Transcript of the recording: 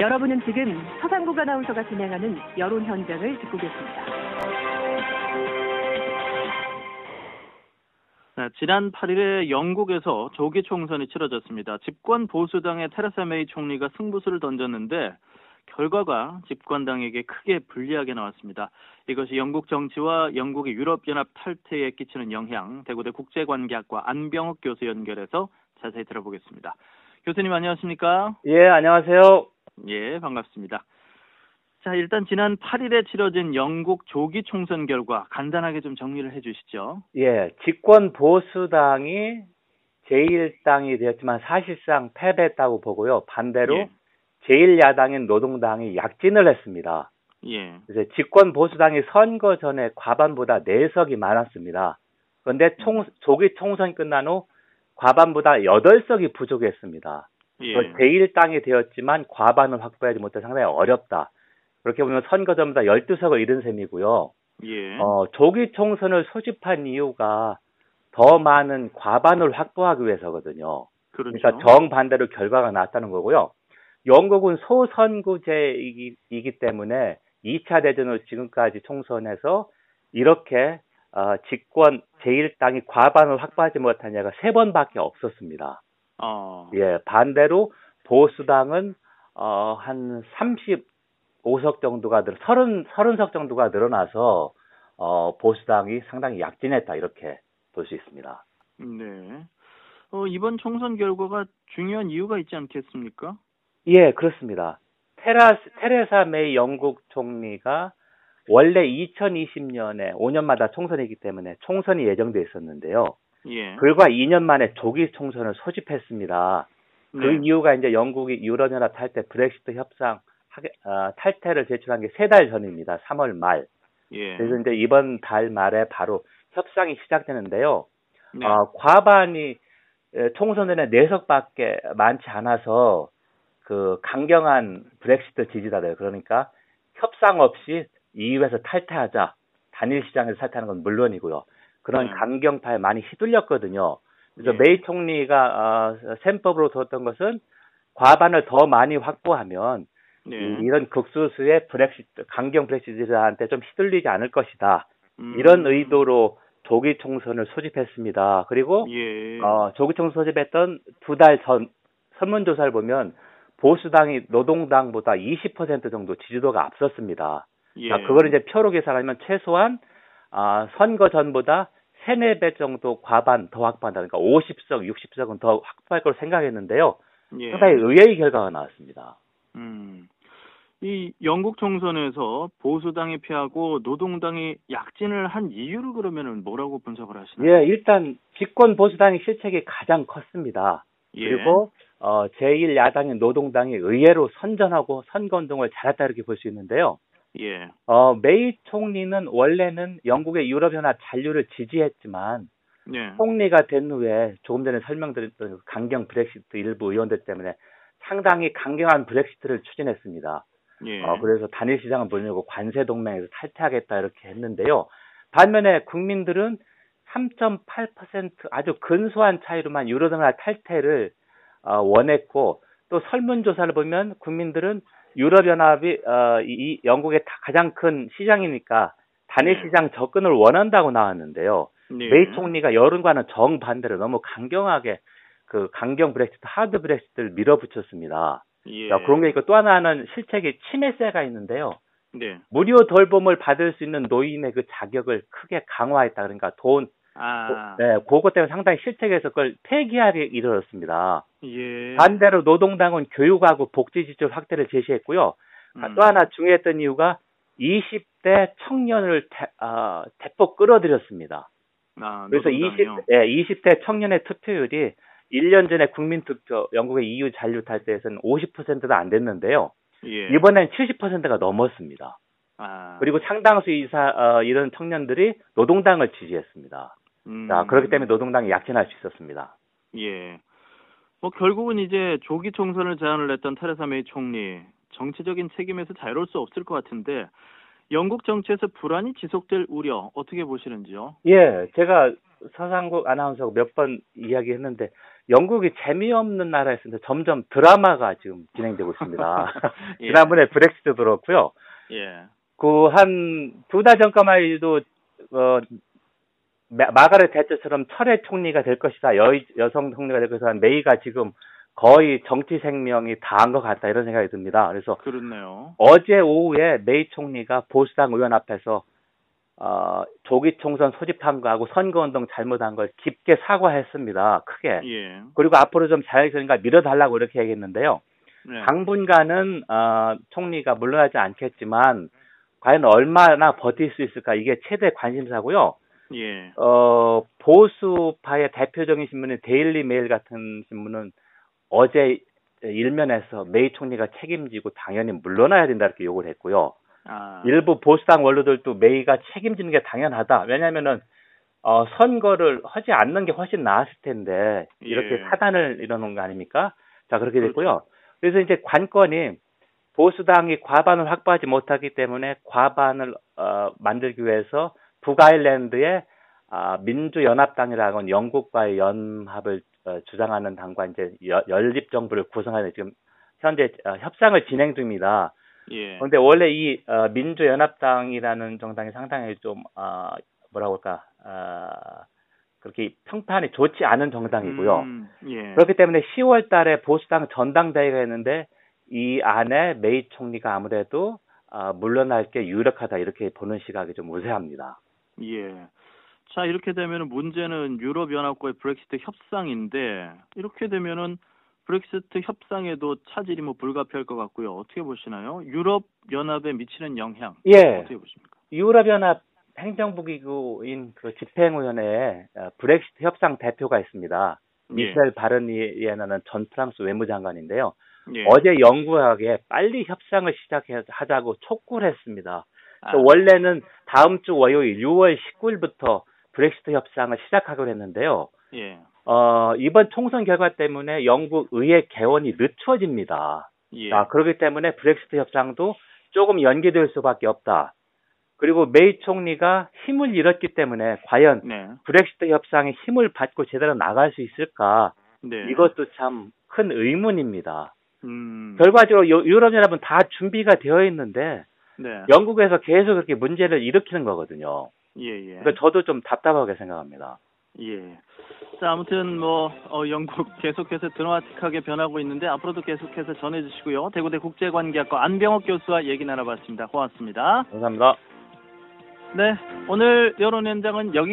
여러분은 지금 서상국 아나운서가 진행하는 여론 현장을 듣고 계십니다. 네, 지난 8일에 영국에서 조기 총선이 치러졌습니다. 집권 보수당의 테레사 메이 총리가 승부수를 던졌는데 결과가 집권당에게 크게 불리하게 나왔습니다. 이것이 영국 정치와 영국의 유럽연합 탈퇴에 끼치는 영향, 대구대 국제관계학과 안병욱 교수 연결해서 자세히 들어보겠습니다. 교수님 안녕하십니까? 예, 안녕하세요. 예, 반갑습니다. 자, 일단 지난 8일에 치러진 영국 조기 총선 결과 간단하게 좀 정리를 해 주시죠. 예, 집권 보수당이 제1당이 되었지만 사실상 패배했다고 보고요. 반대로 예. 제1야당인 노동당이 약진을 했습니다. 예. 그래서 집권 보수당이 선거 전에 과반보다 4석이 많았습니다. 그런데 총, 조기 총선이 끝난 후 과반보다 8석이 부족했습니다. 예. 제1당이 되었지만 과반을 확보하지 못해 상당히 어렵다. 그렇게 보면 선거 전보다 12석을 잃은 셈이고요. 예. 어, 조기 총선을 소집한 이유가 더 많은 과반을 확보하기 위해서거든요. 그렇죠. 그러니까 정반대로 결과가 나왔다는 거고요. 영국은 소선구제이기 이기 때문에 2차 대전으로 지금까지 총선에서 이렇게 어, 집권 제1당이 과반을 확보하지 못한 예가 세 번밖에 없었습니다. 어. 예, 반대로 보수당은 어, 한 35석 정도가 늘 30, 30석 정도가 늘어나서 어, 보수당이 상당히 약진했다 이렇게 볼 수 있습니다. 네. 어, 이번 총선 결과가 중요한 이유가 있지 않겠습니까? 예, 그렇습니다. 테라스, 테레사 메이 영국 총리가 원래 2020년에 5년마다 총선이기 때문에 총선이 예정돼 있었는데요. 예. 불과 2년 만에 조기 총선을 소집했습니다. 그 네. 이유가 이제 영국이 유럽연합 탈퇴 브렉시트 협상 어, 탈퇴를 제출한 게 세 달 전입니다. 3월 말. 예. 그래서 이제 이번 달 말에 바로 협상이 시작되는데요. 네. 어, 과반이 에, 총선 전에 4석밖에 많지 않아서 그 강경한 브렉시트 지지자들 그러니까 협상 없이 EU에서 탈퇴하자 단일 시장에서 탈퇴하는 건 물론이고요. 그런 네. 강경파에 많이 휘둘렸거든요. 그래서 예. 메이 총리가 어, 셈법으로 뒀던 것은 과반을 더 많이 확보하면 네. 이- 이런 극소수의 브렉시트 강경 브렉시트한테 좀 휘둘리지 않을 것이다. 음. 이런 의도로 조기 총선을 소집했습니다. 그리고 예. 어, 조기 총선 소집했던 두 달 전 설문조사를 보면 보수당이 노동당보다 20% 정도 지지도가 앞섰습니다. 예. 자, 그걸 이제 표로 계산하면 최소한 아, 선거 전보다 3, 4배 정도 과반 더 확보한다. 그러니까 50석, 60석은 더 확보할 걸 생각했는데요. 예. 상당히 의외의 결과가 나왔습니다. 음. 이 영국 총선에서 보수당이 패하고 노동당이 약진을 한 이유를 그러면은 뭐라고 분석을 하시나요? 예, 일단 집권 보수당의 실책이 가장 컸습니다. 예. 그리고 어, 제1야당인 노동당이 의외로 선전하고 선거 운동을 잘했다 이렇게 볼 수 있는데요. 예. 어, 메이 총리는 원래는 영국의 유럽연합 잔류를 지지했지만 예. 총리가 된 후에 조금 전에 설명드렸던 그 강경 브렉시트 일부 의원들 때문에 상당히 강경한 브렉시트를 추진했습니다. 예. 어, 그래서 단일 시장을 보려고 관세 동맹에서 탈퇴하겠다 이렇게 했는데요. 반면에 국민들은 3.8% 아주 근소한 차이로만 유로연합 탈퇴를 어, 원했고 또 설문조사를 보면 국민들은 유럽연합이 어, 이, 이 영국의 다- 가장 큰 시장이니까 단일 네. 시장 접근을 원한다고 나왔는데요. 네. 메이 총리가 여론과는 정반대로 너무 강경하게 그 강경 브렉시트, 하드 브렉시트를 밀어붙였습니다. 예. 자, 그런 게 있고 또 하나는 실책이 침해세가 있는데요. 네. 무료 돌봄을 받을 수 있는 노인의 그 자격을 크게 강화했다. 그러니까 돈, 아. 네, 그것 때문에 상당히 실책에서 그걸 폐기하게 이르렀습니다. 예. 반대로 노동당은 교육하고 복지 지출 확대를 제시했고요. 아, 음. 또 하나 중요했던 이유가 20대 청년을 대, 아, 대폭 끌어들였습니다. 아, 그래서 노동당이요? 20, 예, 20대 청년의 투표율이 1년 전에 국민투표, 영국의 EU 잔류 탈퇴에서는 50%도 안 됐는데요. 예. 이번엔 70%가 넘었습니다. 아. 그리고 상당수 이사 어, 이런 청년들이 노동당을 지지했습니다. 음. 자 그렇기 때문에 노동당이 약진할 수 있었습니다. 예. 뭐 결국은 이제 조기 총선을 제안을 했던 테레사 메이 총리 정치적인 책임에서 자유로울 수 없을 것 같은데 영국 정치에서 불안이 지속될 우려 어떻게 보시는지요? 예, 제가 서상국 아나운서가 몇번 이야기했는데 영국이 재미없는 나라였는데 점점 드라마가 지금 진행되고 있습니다. 예. 지난번에 브렉시트도 그렇고요. 예. 그 한 두 달 전까만 해도 어 마- 마가렛 대처처럼 철의 총리가 될 것이다. 여, 여성 총리가 될 것이다. 메이가 지금 거의 정치 생명이 다한 것 같다. 이런 생각이 듭니다. 그래서 그렇네요. 어제 오후에 메이 총리가 보수당 의원 앞에서 어, 조기 총선 소집한 거하고 선거운동 잘못한 걸 깊게 사과했습니다. 크게. 예. 그리고 앞으로 좀 자유선거 밀어달라고 이렇게 얘기했는데요. 네. 당분간은 어, 총리가 물러나지 않겠지만 과연 얼마나 버틸 수 있을까 이게 최대 관심사고요. 예. 어, 보수파의 대표적인 신문인 데일리 메일 같은 신문은 어제 일면에서 메이 총리가 책임지고 당연히 물러나야 된다 이렇게 요구를 했고요. 아. 일부 보수당 원로들도 메이가 책임지는 게 당연하다. 왜냐면은 어, 선거를 하지 않는 게 훨씬 나았을 텐데 이렇게 예. 사단을 이뤄놓은 거 아닙니까? 자 그렇게 됐고요. 그래서 이제 관건이 보수당이 과반을 확보하지 못하기 때문에 과반을 어, 만들기 위해서 북아일랜드의 아, 민주연합당이라고 하는 영국과의 연합을 어, 주장하는 당과 이제 여- 연립 정부를 구성하는 지금 현재 어, 협상을 진행 중입니다. 예. 그런데 원래 이 어, 민주연합당이라는 정당이 상당히 좀 어, 뭐라고 할까 어, 그렇게 평판이 좋지 않은 정당이고요. 음, 예. 그렇기 때문에 10월 달에 보수당 전당대회가 있는데 이 안에 메이 총리가 아무래도 어, 물러날 게 유력하다 이렇게 보는 시각이 좀 우세합니다. 예. 자, 이렇게 되면은 문제는 유럽연합과의 브렉시트 협상인데 이렇게 되면은 브렉시트 협상에도 차질이 뭐 불가피할 것 같고요. 어떻게 보시나요? 유럽연합에 미치는 영향 예, 어떻게 보십니까? 유럽연합 행정부기구인 그 집행위원회에 어, 브렉시트 협상 대표가 있습니다. 미셸 바르니에나는 전 프랑스 외무장관인데요. 예. 어제 영구하게 빨리 협상을 시작하자고 촉구를 했습니다. 아, 또 원래는 다음 주 월요일 6월 19일부터 브렉시트 협상을 시작하기로 했는데요. 예. 어, 이번 총선 결과 때문에 영국 의회 개원이 늦춰집니다. 예. 아, 그렇기 때문에 브렉시트 협상도 조금 연기될 수밖에 없다. 그리고 메이 총리가 힘을 잃었기 때문에 과연 네. 브렉시트 협상에 힘을 받고 제대로 나갈 수 있을까? 네. 이것도 참 큰 의문입니다. 음. 결과적으로 유- 유럽연합은 다 준비가 되어 있는데 네. 영국에서 계속 그렇게 문제를 일으키는 거거든요. 예, 예. 그러니까 저도 좀 답답하게 생각합니다. 예. 자, 아무튼 뭐 어, 영국 계속해서 드라마틱하게 변하고 있는데 앞으로도 계속해서 전해 주시고요. 대구대 국제관계학과 안병옥 교수와 얘기 나눠봤습니다. 고맙습니다. 감사합니다. 네. 오늘 여론 현장은 여기